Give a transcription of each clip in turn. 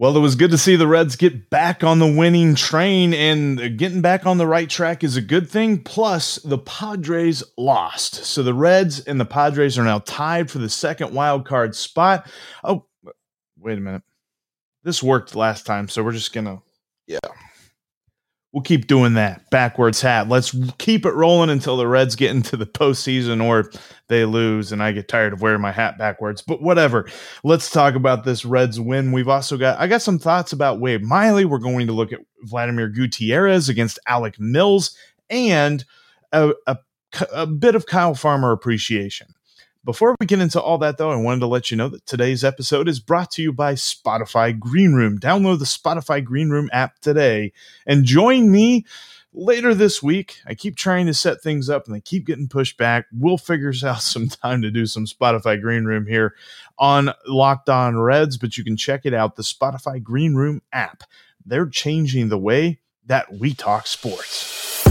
Well, it was good to see the Reds get back on the winning train, and getting back on the right track is a good thing. Plus, the Padres lost. So the Reds and the Padres are now tied for the second wild card spot. Oh, wait a minute. This worked last time, so we're just going to, yeah. We'll keep doing that backwards hat. Let's keep it rolling until the Reds get into the postseason or they lose and I get tired of wearing my hat backwards. But whatever. Let's talk about this Reds win. We've also got, I got some thoughts about Wade Miley. We're going to look at Vladimir Gutierrez against Alec Mills and a, a, a bit of Kyle Farmer appreciation. Before we get into all that, though, I wanted to let you know that today's episode is brought to you by Spotify Green Room. Download the Spotify Green Room app today and join me later this week. I keep trying to set things up and they keep getting pushed back. We'll figure out some time to do some Spotify Green Room here on Locked On Reds, but you can check it out the Spotify Green Room app. They're changing the way that we talk sports.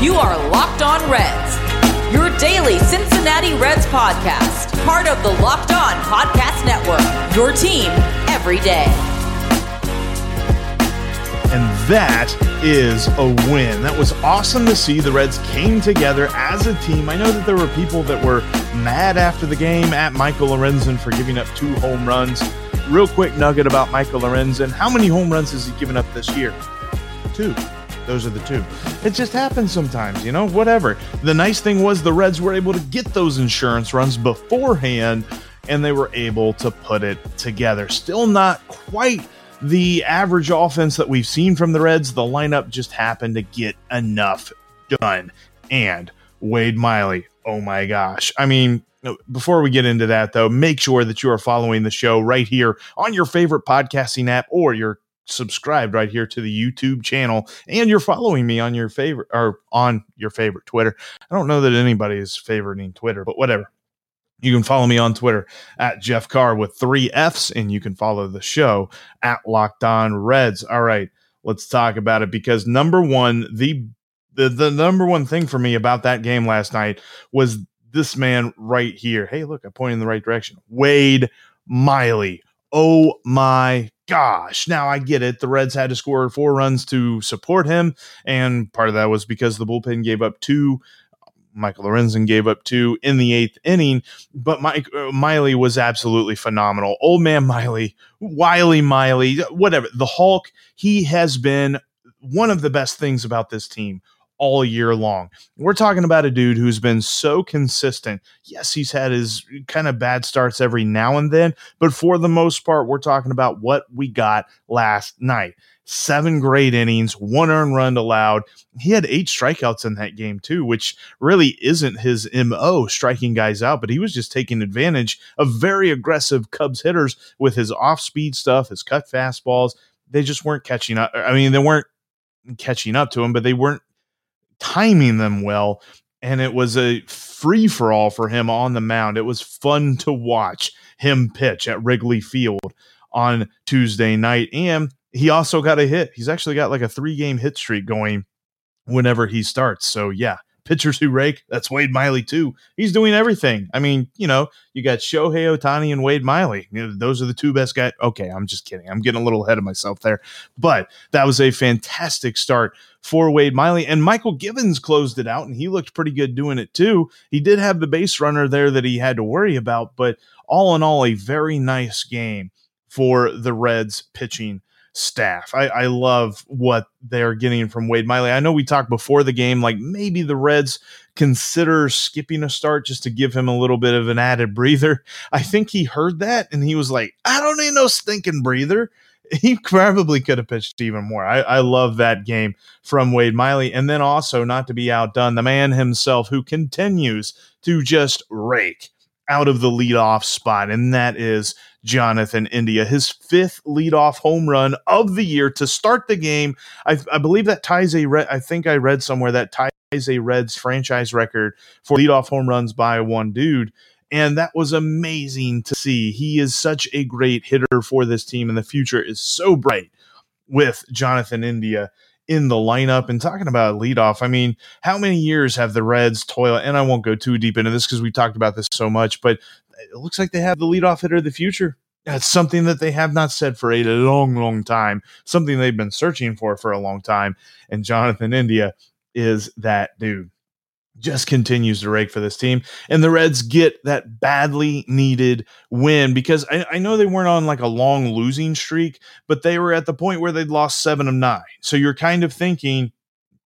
You are Locked On Reds daily Cincinnati Reds podcast, part of the Locked On Podcast Network. Your team every day. And that is a win. That was awesome to see. The Reds came together as a team. I know that there were people that were mad after the game at Michael Lorenzen for giving up two home runs. Real quick nugget about Michael Lorenzen. How many home runs has he given up this year? Two. Those are the two. It just happens sometimes, you know, whatever. The nice thing was the Reds were able to get those insurance runs beforehand and they were able to put it together. Still not quite the average offense that we've seen from the Reds. The lineup just happened to get enough done. And Wade Miley, oh my gosh. I mean, before we get into that, though, make sure that you are following the show right here on your favorite podcasting app or your subscribed right here to the YouTube channel and you're following me on your favorite or on your favorite Twitter. I don't know that anybody is favoriting Twitter, but whatever. You can follow me on Twitter at Jeff Carr with three F's, and you can follow the show at Locked On Reds. All right, let's talk about it because number one, the the, the number one thing for me about that game last night was this man right here. Hey, look, I pointed in the right direction. Wade Miley. Oh my gosh. Now I get it. The Reds had to score four runs to support him. And part of that was because the bullpen gave up two. Michael Lorenzen gave up two in the eighth inning, but Mike uh, Miley was absolutely phenomenal. Old man Miley, Wiley Miley, whatever. The Hulk, he has been one of the best things about this team all year long. We're talking about a dude who's been so consistent. Yes, he's had his kind of bad starts every now and then, but for the most part, we're talking about what we got last night. Seven great innings, one earned run allowed. He had eight strikeouts in that game, too, which really isn't his MO, striking guys out, but he was just taking advantage of very aggressive Cubs hitters with his off speed stuff, his cut fastballs. They just weren't catching up. I mean, they weren't catching up to him, but they weren't timing them well. And it was a free for all for him on the mound. It was fun to watch him pitch at Wrigley Field on Tuesday night. And he also got a hit. He's actually got like a three game hit streak going whenever he starts. So, yeah, pitchers who rake. That's Wade Miley too. He's doing everything. I mean, you know, you got Shohei Ohtani and Wade Miley. You know, those are the two best guys. Okay, I'm just kidding. I'm getting a little ahead of myself there. But that was a fantastic start for Wade Miley. And Mychal Givens closed it out, and he looked pretty good doing it too. He did have the base runner there that he had to worry about, but all in all, a very nice game for the Reds pitching staff. I, I love what they're getting from Wade Miley. I know we talked before the game, like maybe the Reds consider skipping a start just to give him a little bit of an added breather. I think he heard that and he was like, I don't need no stinking breather. He probably could have pitched even more. I, I love that game from Wade Miley. And then also, not to be outdone, the man himself who continues to just rake out of the leadoff spot, and that is Jonathan India, his fifth leadoff home run of the year to start the game. I, I believe that ties a. Re- I think I read somewhere that ties a Reds franchise record for leadoff home runs by one dude. And that was amazing to see. He is such a great hitter for this team, and the future is so bright with Jonathan India in the lineup. And talking about leadoff, I mean, how many years have the Reds toiled? And I won't go too deep into this because we talked about this so much, but it looks like they have the leadoff hitter of the future. That's something that they have not said for a long, long time, something they've been searching for for a long time. And Jonathan India is that dude just continues to rake for this team. And the Reds get that badly needed win because I, I, know they weren't on like a long losing streak, but they were at the point where they'd lost seven of nine. So you're kind of thinking,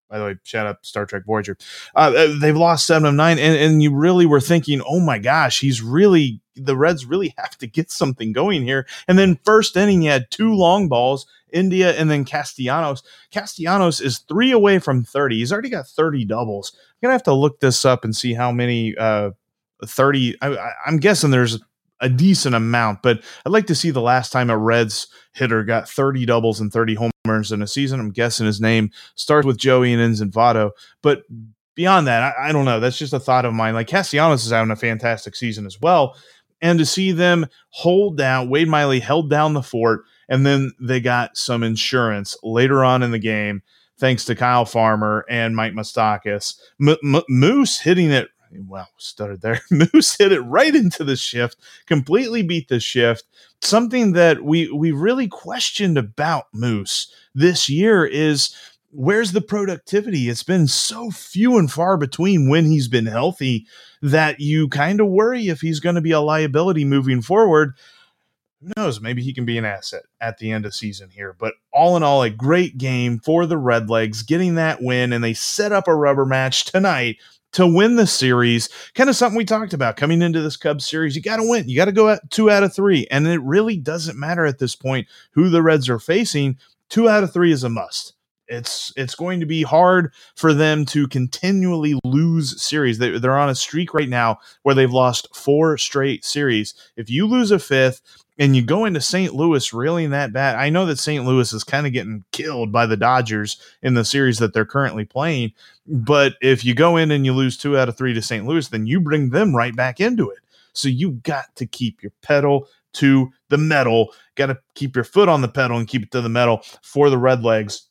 by the way, shout out Star Trek Voyager. Uh, uh, they've lost seven of nine, and, and you really were thinking, oh my gosh, he's really the Reds really have to get something going here. And then first inning, he had two long balls, India and then Castellanos. Castellanos is three away from 30. He's already got 30 doubles. I'm gonna have to look this up and see how many uh 30. I, I'm guessing there's a decent amount, but I'd like to see the last time a Reds hitter got 30 doubles and 30 homers in a season. I'm guessing his name starts with Joey and ends in Votto. But beyond that, I, I, don't know. That's just a thought of mine. Like Castellanos is having a fantastic season as well. And to see them hold down, Wade Miley held down the fort, and then they got some insurance later on in the game, thanks to Kyle Farmer and Mike Moustakas. M- M- Moose hitting it wow, stuttered there. Moose hit it right into the shift, completely beat the shift. Something that we we really questioned about Moose this year is where's the productivity? It's been so few and far between when he's been healthy that you kind of worry if he's going to be a liability moving forward. Who knows? Maybe he can be an asset at the end of season here. But all in all, a great game for the Redlegs, getting that win, and they set up a rubber match tonight to win the series. Kind of something we talked about coming into this Cubs series. You got to win. You got to go at two out of three. And it really doesn't matter at this point who the Reds are facing. Two out of three is a must. It's it's going to be hard for them to continually lose series. They, they're on a streak right now where they've lost four straight series. If you lose a fifth, and you go into St. Louis reeling that bad. I know that St. Louis is kind of getting killed by the Dodgers in the series that they're currently playing. But if you go in and you lose two out of three to St. Louis, then you bring them right back into it. So you got to keep your pedal to the metal. Got to keep your foot on the pedal and keep it to the metal for the Redlegs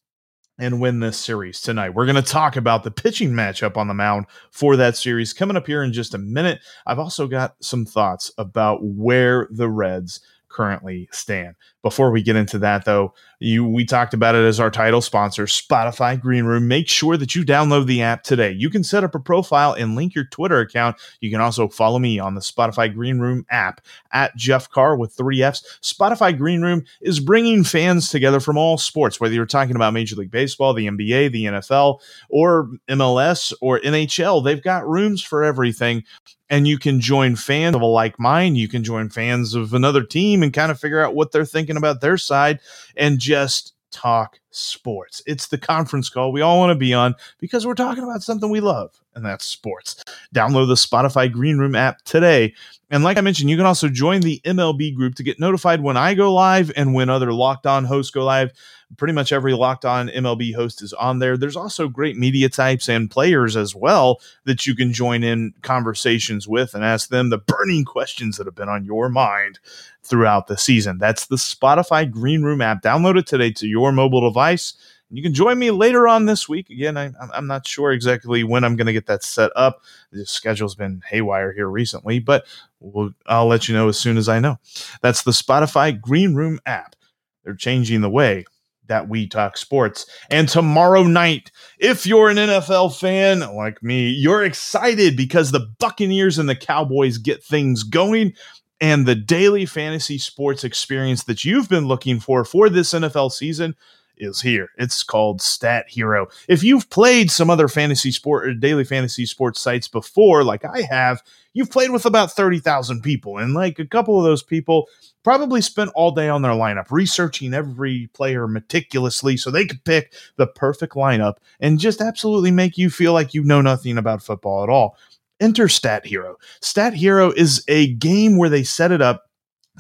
and win this series tonight. We're going to talk about the pitching matchup on the mound for that series coming up here in just a minute. I've also got some thoughts about where the Reds currently stand. Before we get into that, though, you we talked about it as our title sponsor, Spotify Green Room. Make sure that you download the app today. You can set up a profile and link your Twitter account. You can also follow me on the Spotify Green Room app at Jeff Carr with three Fs. Spotify Green Room is bringing fans together from all sports, whether you're talking about Major League Baseball, the NBA, the NFL, or MLS or NHL. They've got rooms for everything and you can join fans of a like mind. You can join fans of another team and kind of figure out what they're thinking about their side and just talk sports. It's the conference call we all want to be on because we're talking about something we love, and that's sports. Download the Spotify Green Room app today. And like I mentioned, you can also join the MLB group to get notified when I go live and when other locked on hosts go live. Pretty much every locked on MLB host is on there. There's also great media types and players as well that you can join in conversations with and ask them the burning questions that have been on your mind throughout the season. That's the Spotify Green Room app. Download it today to your mobile device. You can join me later on this week. Again, I, am not sure exactly when I'm going to get that set up. The schedule's been haywire here recently, but we'll, I'll let you know as soon as I know. That's the Spotify Green Room app. They're changing the way that we talk sports. And tomorrow night, if you're an NFL fan like me, you're excited because the Buccaneers and the Cowboys get things going. And the daily fantasy sports experience that you've been looking for for this NFL season is here. It's called Stat Hero. If you've played some other fantasy sport or daily fantasy sports sites before, like I have, you've played with about 30,000 people. And like a couple of those people probably spent all day on their lineup researching every player meticulously so they could pick the perfect lineup and just absolutely make you feel like you know nothing about football at all. Enter Stat Hero. Stat Hero is a game where they set it up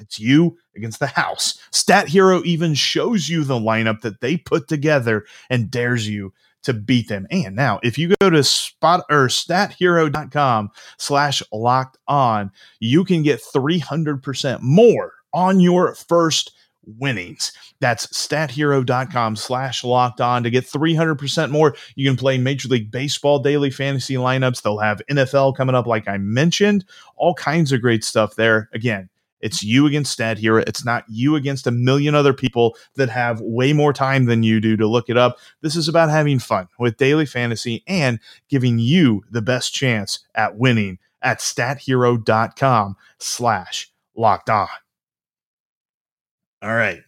it's you against the house. Stat Hero even shows you the lineup that they put together and dares you to beat them. And now, if you go to spot or stathero.com slash locked on, you can get 300% more on your first winnings. That's stathero.com slash locked on to get 300% more. You can play Major League Baseball daily fantasy lineups. They'll have NFL coming up, like I mentioned, all kinds of great stuff there. Again, it's you against Stat Hero. It's not you against a million other people that have way more time than you do to look it up. This is about having fun with daily fantasy and giving you the best chance at winning at stathero.com slash locked on. All right.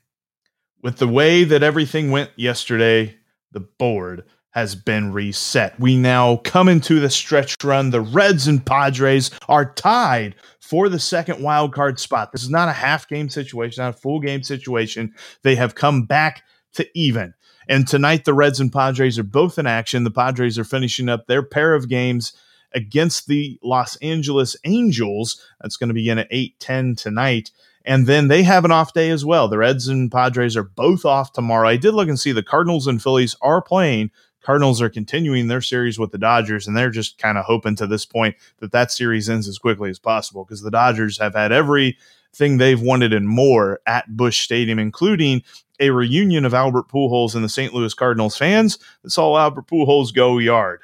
With the way that everything went yesterday, the board has been reset. We now come into the stretch run. The Reds and Padres are tied for the second wild card spot. This is not a half game situation, not a full game situation. They have come back to even. And tonight, the Reds and Padres are both in action. The Padres are finishing up their pair of games against the Los Angeles Angels. That's going to begin at 8 10 tonight. And then they have an off day as well. The Reds and Padres are both off tomorrow. I did look and see the Cardinals and Phillies are playing Cardinals are continuing their series with the Dodgers, and they're just kind of hoping to this point that that series ends as quickly as possible because the Dodgers have had everything they've wanted and more at Busch Stadium, including a reunion of Albert Pujols and the St. Louis Cardinals fans that saw Albert Pujols go yard.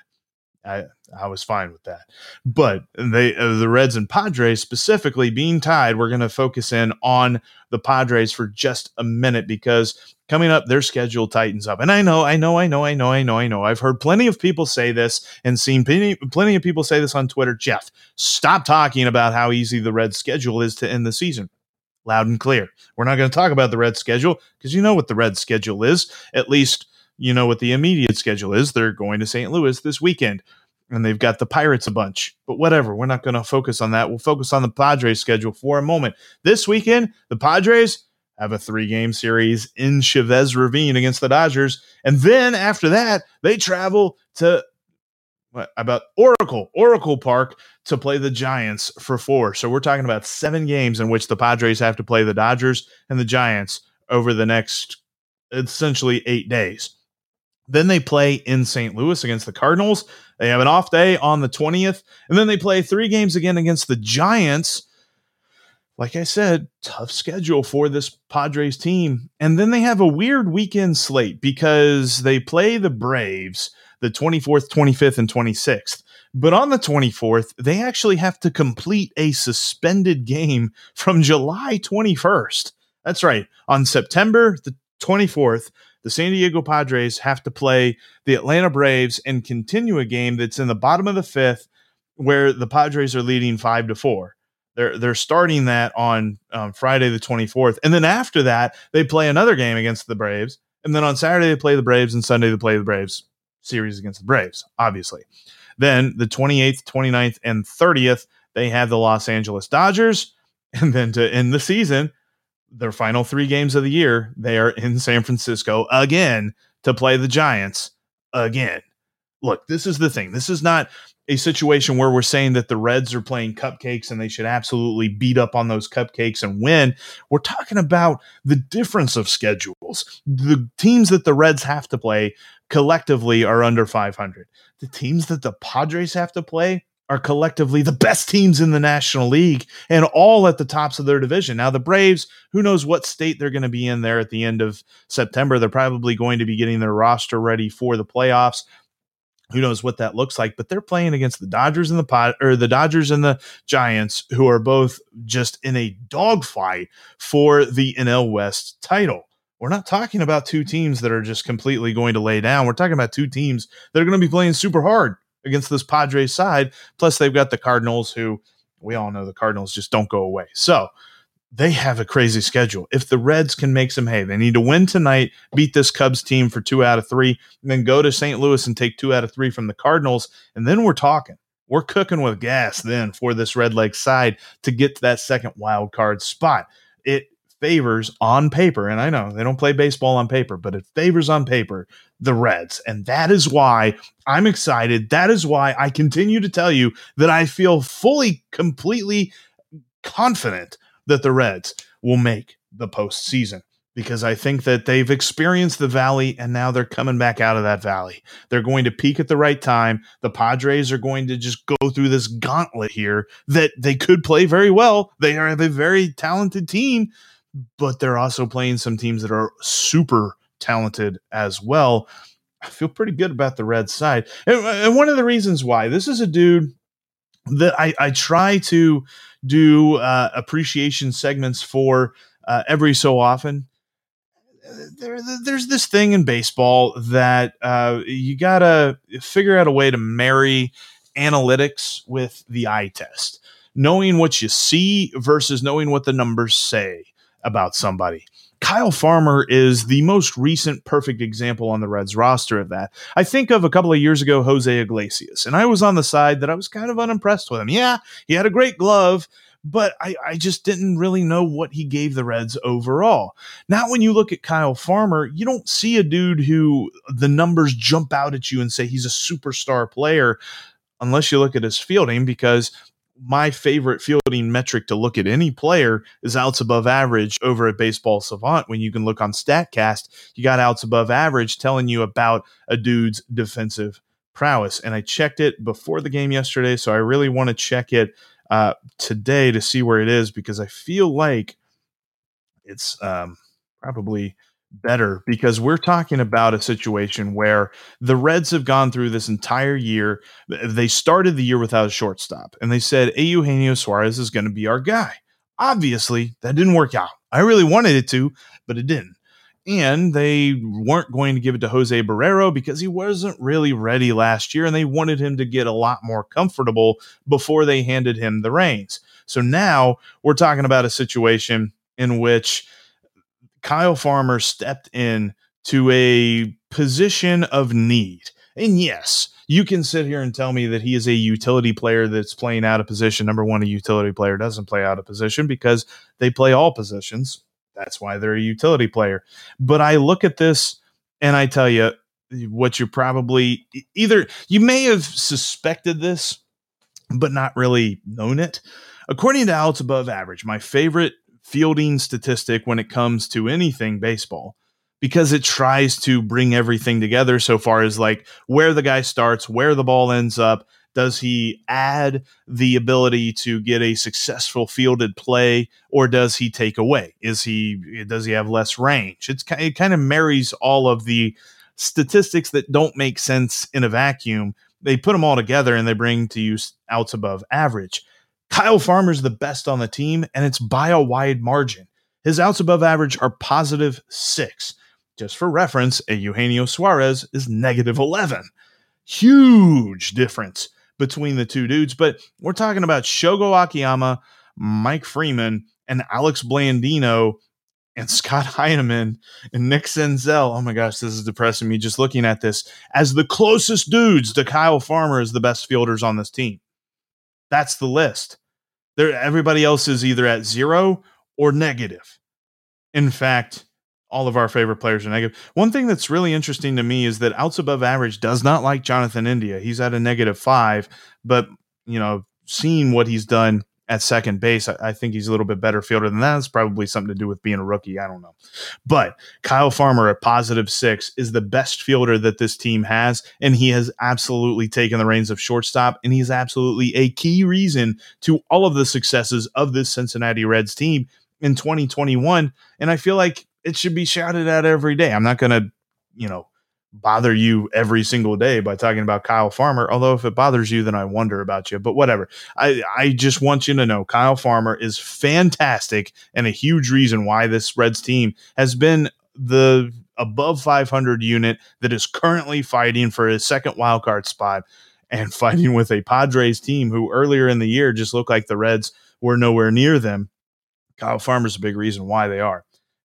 I, I was fine with that. But they uh, the Reds and Padres specifically being tied, we're going to focus in on the Padres for just a minute because coming up their schedule tightens up. And I know, I know, I know, I know, I know, I know. I've heard plenty of people say this and seen plenty, plenty of people say this on Twitter. Jeff, stop talking about how easy the Reds schedule is to end the season. Loud and clear. We're not going to talk about the Red schedule because you know what the Red schedule is. At least you know what the immediate schedule is. They're going to St. Louis this weekend and they've got the Pirates a bunch. But whatever, we're not going to focus on that. We'll focus on the Padres schedule for a moment. This weekend, the Padres have a three game series in Chavez Ravine against the Dodgers. And then after that, they travel to what about Oracle, Oracle Park to play the Giants for four. So we're talking about seven games in which the Padres have to play the Dodgers and the Giants over the next essentially eight days. Then they play in St. Louis against the Cardinals. They have an off day on the 20th, and then they play three games again against the Giants. Like I said, tough schedule for this Padres team. And then they have a weird weekend slate because they play the Braves the 24th, 25th, and 26th. But on the 24th, they actually have to complete a suspended game from July 21st. That's right. On September the 24th, the San Diego Padres have to play the Atlanta Braves and continue a game that's in the bottom of the fifth, where the Padres are leading five to four. They're they're starting that on um, Friday the twenty fourth, and then after that they play another game against the Braves, and then on Saturday they play the Braves, and Sunday they play the Braves series against the Braves, obviously. Then the 28th, 29th, and 30th, they have the Los Angeles Dodgers. And then to end the season, their final three games of the year, they are in San Francisco again to play the Giants again. Look, this is the thing. This is not a situation where we're saying that the Reds are playing cupcakes and they should absolutely beat up on those cupcakes and win. We're talking about the difference of schedules. The teams that the Reds have to play collectively are under 500. The teams that the Padres have to play are collectively the best teams in the National League and all at the tops of their division. Now, the Braves, who knows what state they're going to be in there at the end of September? They're probably going to be getting their roster ready for the playoffs who knows what that looks like but they're playing against the dodgers and the pot or the dodgers and the giants who are both just in a dogfight for the nl west title we're not talking about two teams that are just completely going to lay down we're talking about two teams that are going to be playing super hard against this padres side plus they've got the cardinals who we all know the cardinals just don't go away so they have a crazy schedule. If the Reds can make some hay, they need to win tonight, beat this Cubs team for two out of three, and then go to St. Louis and take two out of three from the Cardinals. And then we're talking. We're cooking with gas then for this Redleg side to get to that second wild card spot. It favors on paper, and I know they don't play baseball on paper, but it favors on paper the Reds. And that is why I'm excited. That is why I continue to tell you that I feel fully, completely confident that the Reds will make the postseason because I think that they've experienced the valley and now they're coming back out of that valley. They're going to peak at the right time. The Padres are going to just go through this gauntlet here that they could play very well. They are a very talented team, but they're also playing some teams that are super talented as well. I feel pretty good about the Red side. And, and one of the reasons why this is a dude that I, I try to do uh, appreciation segments for uh, every so often. There, there's this thing in baseball that uh, you gotta figure out a way to marry analytics with the eye test, knowing what you see versus knowing what the numbers say about somebody. Kyle Farmer is the most recent perfect example on the Reds roster of that. I think of a couple of years ago, Jose Iglesias, and I was on the side that I was kind of unimpressed with him. Yeah, he had a great glove, but I, I, just didn't really know what he gave the Reds overall. Now, when you look at Kyle Farmer, you don't see a dude who the numbers jump out at you and say he's a superstar player unless you look at his fielding, because my favorite fielding metric to look at any player is outs above average over at Baseball Savant. When you can look on StatCast, you got outs above average telling you about a dude's defensive prowess. And I checked it before the game yesterday, so I really want to check it uh, today to see where it is because I feel like it's um, probably better because we're talking about a situation where the Reds have gone through this entire year. They started the year without a shortstop, and they said, Eugenio Suarez is going to be our guy. Obviously, that didn't work out. I really wanted it to, but it didn't. And they weren't going to give it to Jose Barrero because he wasn't really ready last year, and they wanted him to get a lot more comfortable before they handed him the reins. So now we're talking about a situation in which Kyle Farmer stepped in to a position of need. And yes, you can sit here and tell me that he is a utility player that's playing out of position. Number one, a utility player doesn't play out of position because they play all positions. That's why they're a utility player. But I look at this and I tell you what you probably either you may have suspected this, but not really known it. According to outs above average, my favorite fielding statistic when it comes to anything baseball because it tries to bring everything together so far as like where the guy starts, where the ball ends up. Does he add the ability to get a successful fielded play, or does he take away? Is he does he have less range? It's it kind of marries all of the statistics that don't make sense in a vacuum. They put them all together and they bring to you outs above average. Kyle Farmer's the best on the team, and it's by a wide margin. His outs above average are positive six. Just for reference, Eugenio Suarez is negative 11. Huge difference between the two dudes, but we're talking about Shogo Akiyama, Mike Freeman, and Alex Blandino and Scott Heineman and Nick Senzel. Oh my gosh, this is depressing me just looking at this as the closest dudes to Kyle Farmer as the best fielders on this team. That's the list. There, everybody else is either at zero or negative. In fact, all of our favorite players are negative. One thing that's really interesting to me is that outs above average does not like Jonathan India. He's at a negative five, but you know, seeing what he's done at second base, I, I think he's a little bit better fielder than that. It's probably something to do with being a rookie. I don't know. But Kyle Farmer at positive six is the best fielder that this team has, and he has absolutely taken the reins of shortstop, and he's absolutely a key reason to all of the successes of this Cincinnati Reds team in 2021. And I feel like it should be shouted at every day. I'm not going to, you know, bother you every single day by talking about Kyle Farmer. Although if it bothers you, then I wonder about you. But whatever. I, I just want you to know Kyle Farmer is fantastic and a huge reason why this Reds team has been the above 500 unit that is currently fighting for his second wildcard spot and fighting with a Padres team who earlier in the year just looked like the Reds were nowhere near them. Kyle Farmer's a big reason why they are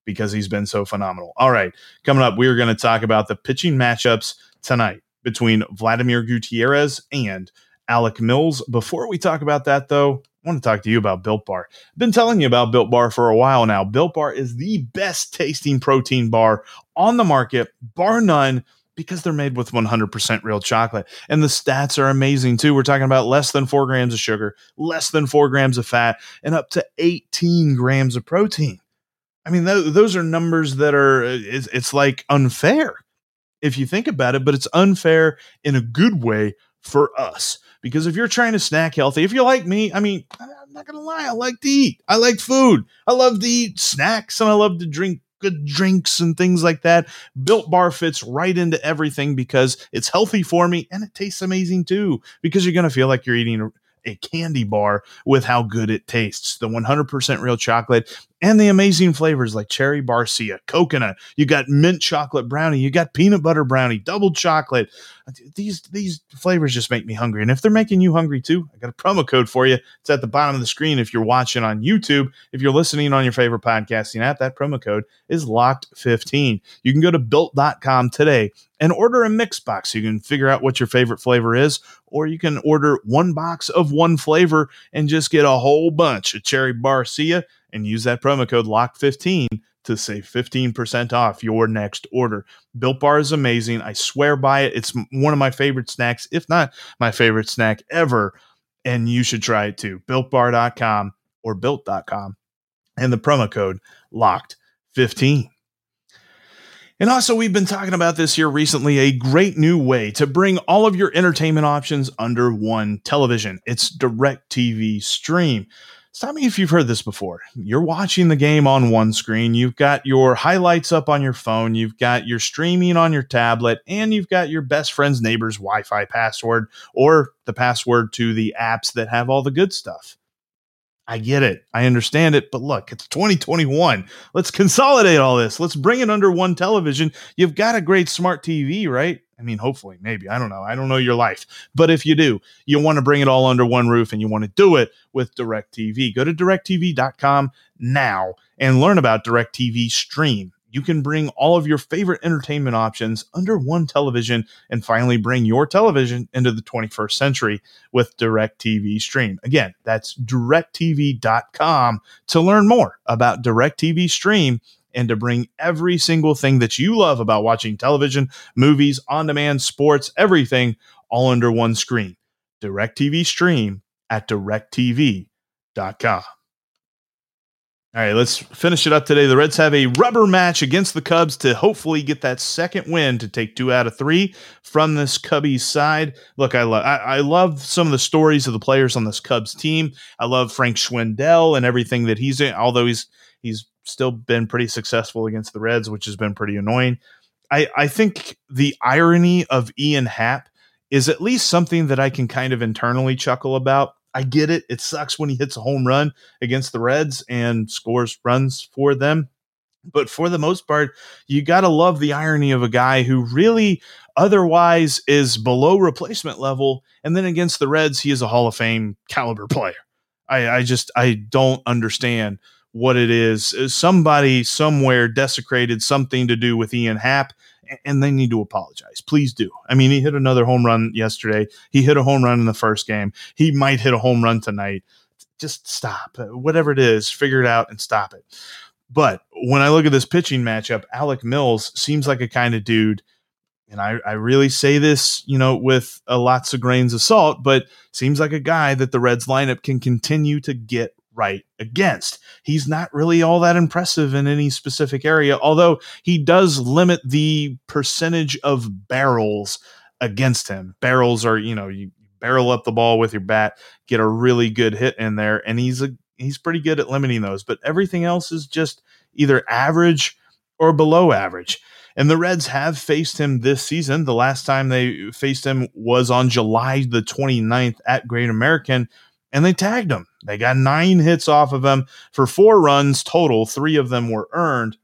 because he's been so phenomenal. All right, coming up, we are going to talk about the pitching matchups tonight between Vladimir Gutierrez and Alec Mills. Before we talk about that, though, I want to talk to you about Built Bar. I've been telling you about Built Bar for a while now. Built Bar is the best tasting protein bar on the market, bar none because they're made with 100% real chocolate. And the stats are amazing too. We're talking about less than four grams of sugar, less than four grams of fat, and up to 18 grams of protein. I mean, th- those are numbers that are, uh, it's, it's like unfair if you think about it, but it's unfair in a good way for us. Because if you're trying to snack healthy, if you're like me, I mean, I'm not going to lie, I like to eat. I like food. I love to eat snacks and I love to drink good drinks and things like that. Built Bar fits right into everything because it's healthy for me and it tastes amazing too. Because you're going to feel like you're eating a candy bar with how good it tastes. The 100% real chocolate and the amazing flavors like cherry barcia, coconut. You got mint chocolate brownie, you got peanut butter brownie, double chocolate. Uh, these these flavors just make me hungry. And if they're making you hungry too, I got a promo code for you. It's at the bottom of the screen if you're watching on YouTube. If you're listening on your favorite podcasting app, that promo code is locked15. You can go to built.com today and order a mix box. You can figure out what your favorite flavor is, or you can order one box of one flavor and just get a whole bunch of cherry barcia and use that promo code LOCK15 to save 15% off your next order. Built Bar is amazing. I swear by it. It's one of my favorite snacks, if not my favorite snack ever. And you should try it too. BuiltBar.com or built.com. And the promo code LOCKED15. And also, we've been talking about this here recently a great new way to bring all of your entertainment options under one television. It's DirecTV Stream. Stop me if you've heard this before. You're watching the game on one screen, you've got your highlights up on your phone, you've got your streaming on your tablet, and you've got your best friend's neighbor's Wi Fi password or the password to the apps that have all the good stuff. I get it. I understand it. But look, it's 2021. Let's consolidate all this. Let's bring it under one television. You've got a great smart TV, right? I mean, hopefully, maybe. I don't know. I don't know your life. But if you do, you want to bring it all under one roof and you want to do it with DirecTV. Go to directv.com now and learn about DirecTV Stream. You can bring all of your favorite entertainment options under one television and finally bring your television into the 21st century with DirecTV Stream. Again, that's directv.com to learn more about DirecTV Stream and to bring every single thing that you love about watching television, movies, on demand, sports, everything all under one screen. DirecTV Stream at directv.com. All right, let's finish it up today. The Reds have a rubber match against the Cubs to hopefully get that second win to take two out of three from this Cubbies side. Look, I love I, I love some of the stories of the players on this Cubs team. I love Frank Schwindel and everything that he's in, although he's he's still been pretty successful against the Reds, which has been pretty annoying. I, I think the irony of Ian Happ is at least something that I can kind of internally chuckle about. I get it. It sucks when he hits a home run against the Reds and scores runs for them. But for the most part, you got to love the irony of a guy who really otherwise is below replacement level. And then against the Reds, he is a Hall of Fame caliber player. I, I just, I don't understand what it is. Uh, somebody somewhere desecrated something to do with Ian Happ, and they need to apologize. Please do. I mean, he hit another home run yesterday. He hit a home run in the first game. He might hit a home run tonight. Just stop. Uh, whatever it is, figure it out and stop it. But when I look at this pitching matchup, Alec Mills seems like a kind of dude and I, I really say this, you know, with uh, lots of grains of salt, but seems like a guy that the Reds lineup can continue to get right against. He's not really all that impressive in any specific area, although he does limit the percentage of barrels against him. Barrels are, you know, you barrel up the ball with your bat, get a really good hit in there, and he's a he's pretty good at limiting those. But everything else is just either average or below average. And the Reds have faced him this season. The last time they faced him was on July the 29th at Great American, and they tagged him. They got nine hits off of him for four runs total. Three of them were earned.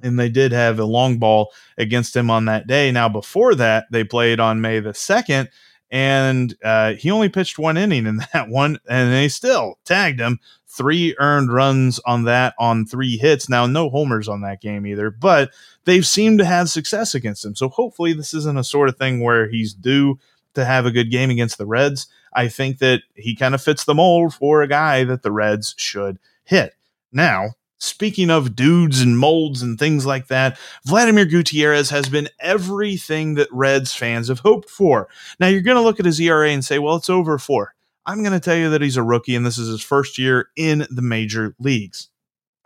And they did have a long ball against him on that day. Now, before that, they played on May the 2nd, and uh, he only pitched one inning in that one, and they still tagged him. Three earned runs on that on three hits. Now, no homers on that game either, but they've seemed to have success against him. So hopefully, this isn't a sort of thing where he's due to have a good game against the Reds. I think that he kind of fits the mold for a guy that the Reds should hit. Now, Speaking of dudes and molds and things like that, Vladimir Gutierrez has been everything that Reds fans have hoped for. Now, you're going to look at his ERA and say, well, it's over four. I'm going to tell you that he's a rookie and this is his first year in the major leagues.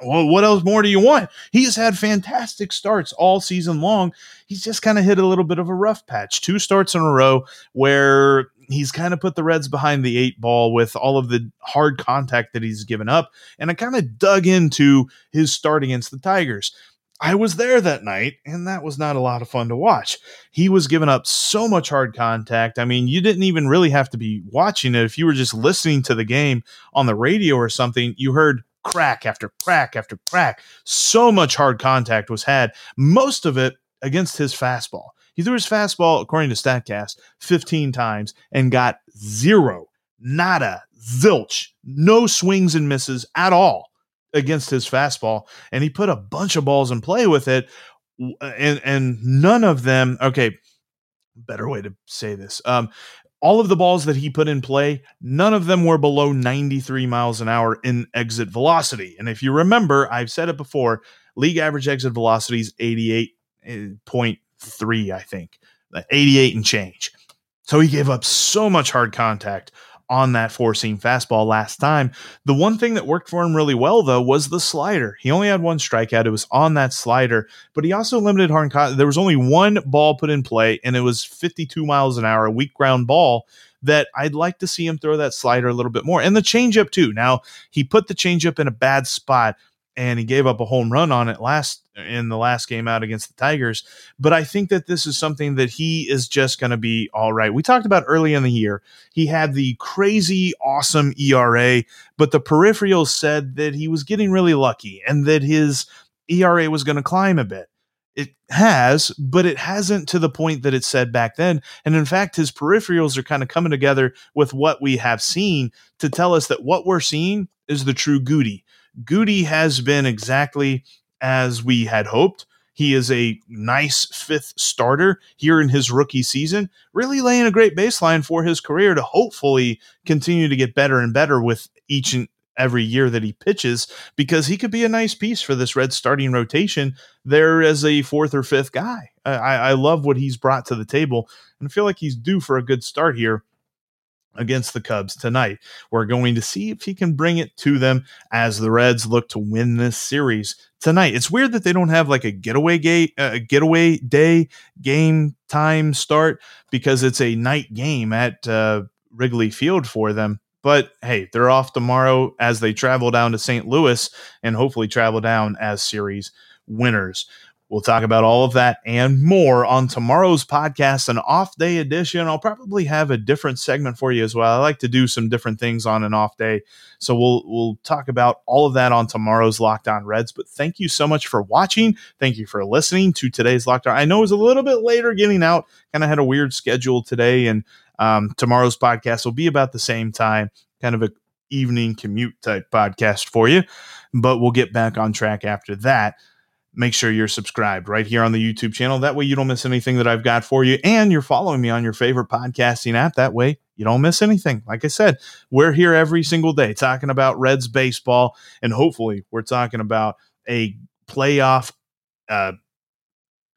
Well, what else more do you want? He's had fantastic starts all season long. He's just kind of hit a little bit of a rough patch. Two starts in a row where he's kind of put the Reds behind the eight ball with all of the hard contact that he's given up. And I kind of dug into his start against the Tigers. I was there that night, and that was not a lot of fun to watch. He was giving up so much hard contact. I mean, you didn't even really have to be watching it. If you were just listening to the game on the radio or something, you heard crack after crack after crack. So much hard contact was had, most of it against his fastball. He threw his fastball, according to StatCast, 15 times and got zero, nada, zilch, no swings and misses at all against his fastball. And he put a bunch of balls in play with it. And, and none of them, okay, better way to say this. Um, all of the balls that he put in play, none of them were below 93 miles an hour in exit velocity. And if you remember, I've said it before, league average exit velocity is 88.3 three, I think, uh, 88 and change. So he gave up so much hard contact on that four seam fastball last time. The one thing that worked for him really well, though, was the slider. He only had one strikeout. It was on that slider, but he also limited hard contact. There was only one ball put in play, and it was 52 miles an hour, a weak ground ball. That I'd like to see him throw that slider a little bit more. And the changeup, too. Now, he put the changeup in a bad spot and he gave up a home run on it last in the last game out against the Tigers. But I think that this is something that he is just going to be all right. We talked about early in the year. He had the crazy awesome ERA, but the peripherals said that he was getting really lucky and that his ERA was going to climb a bit. It has, but it hasn't to the point that it said back then. And in fact, his peripherals are kind of coming together with what we have seen to tell us that what we're seeing is the true Goody Goody has been exactly as we had hoped. He is a nice fifth starter here in his rookie season, really laying a great baseline for his career to hopefully continue to get better and better with each and every year that he pitches because he could be a nice piece for this red starting rotation there as a fourth or fifth guy. I, I love what he's brought to the table and I feel like he's due for a good start here against the Cubs tonight. We're going to see if he can bring it to them as the Reds look to win this series tonight. It's weird that they don't have like a getaway gate, uh, getaway day game time start because it's a night game at uh, Wrigley Field for them. But hey, they're off tomorrow as they travel down to St. Louis and hopefully travel down as series winners. We'll talk about all of that and more on tomorrow's podcast, an off day edition. I'll probably have a different segment for you as well. I like to do some different things on an off day. So we'll we'll talk about all of that on tomorrow's Locked On Reds. But thank you so much for watching. Thank you for listening to today's Locked On. I know it was a little bit later getting out, kind of had a weird schedule today, and um, tomorrow's podcast will be about the same time, kind of a evening commute type podcast for you. But we'll get back on track after that make sure you're subscribed right here on the YouTube channel. That way you don't miss anything that I've got for you. And you're following me on your favorite podcasting app. That way you don't miss anything. Like I said, we're here every single day talking about Reds baseball. And hopefully we're talking about a playoff uh,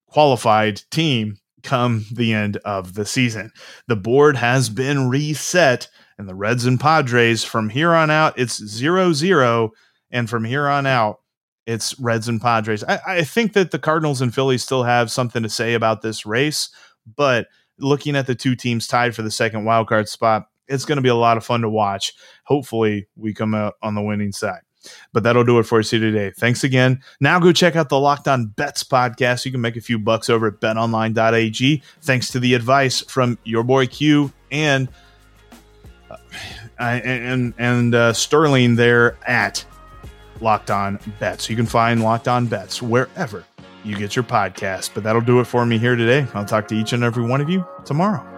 qualified team come the end of the season. The board has been reset, and the Reds and Padres from here on out, it's 0 0. And from here on out, it's Reds and Padres. I, I think that the Cardinals and Phillies still have something to say about this race, but looking at the two teams tied for the second wild card spot, it's going to be a lot of fun to watch. Hopefully, we come out on the winning side. But that'll do it for us here today. Thanks again. Now go check out the Locked On Bets podcast. You can make a few bucks over at betonline.ag. Thanks to the advice from your boy Q and uh, and and uh, Sterling there at Locked On Bets. You can find Locked On Bets wherever you get your podcast. But that'll do it for me here today. I'll talk to each and every one of you tomorrow.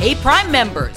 Hey, Prime members,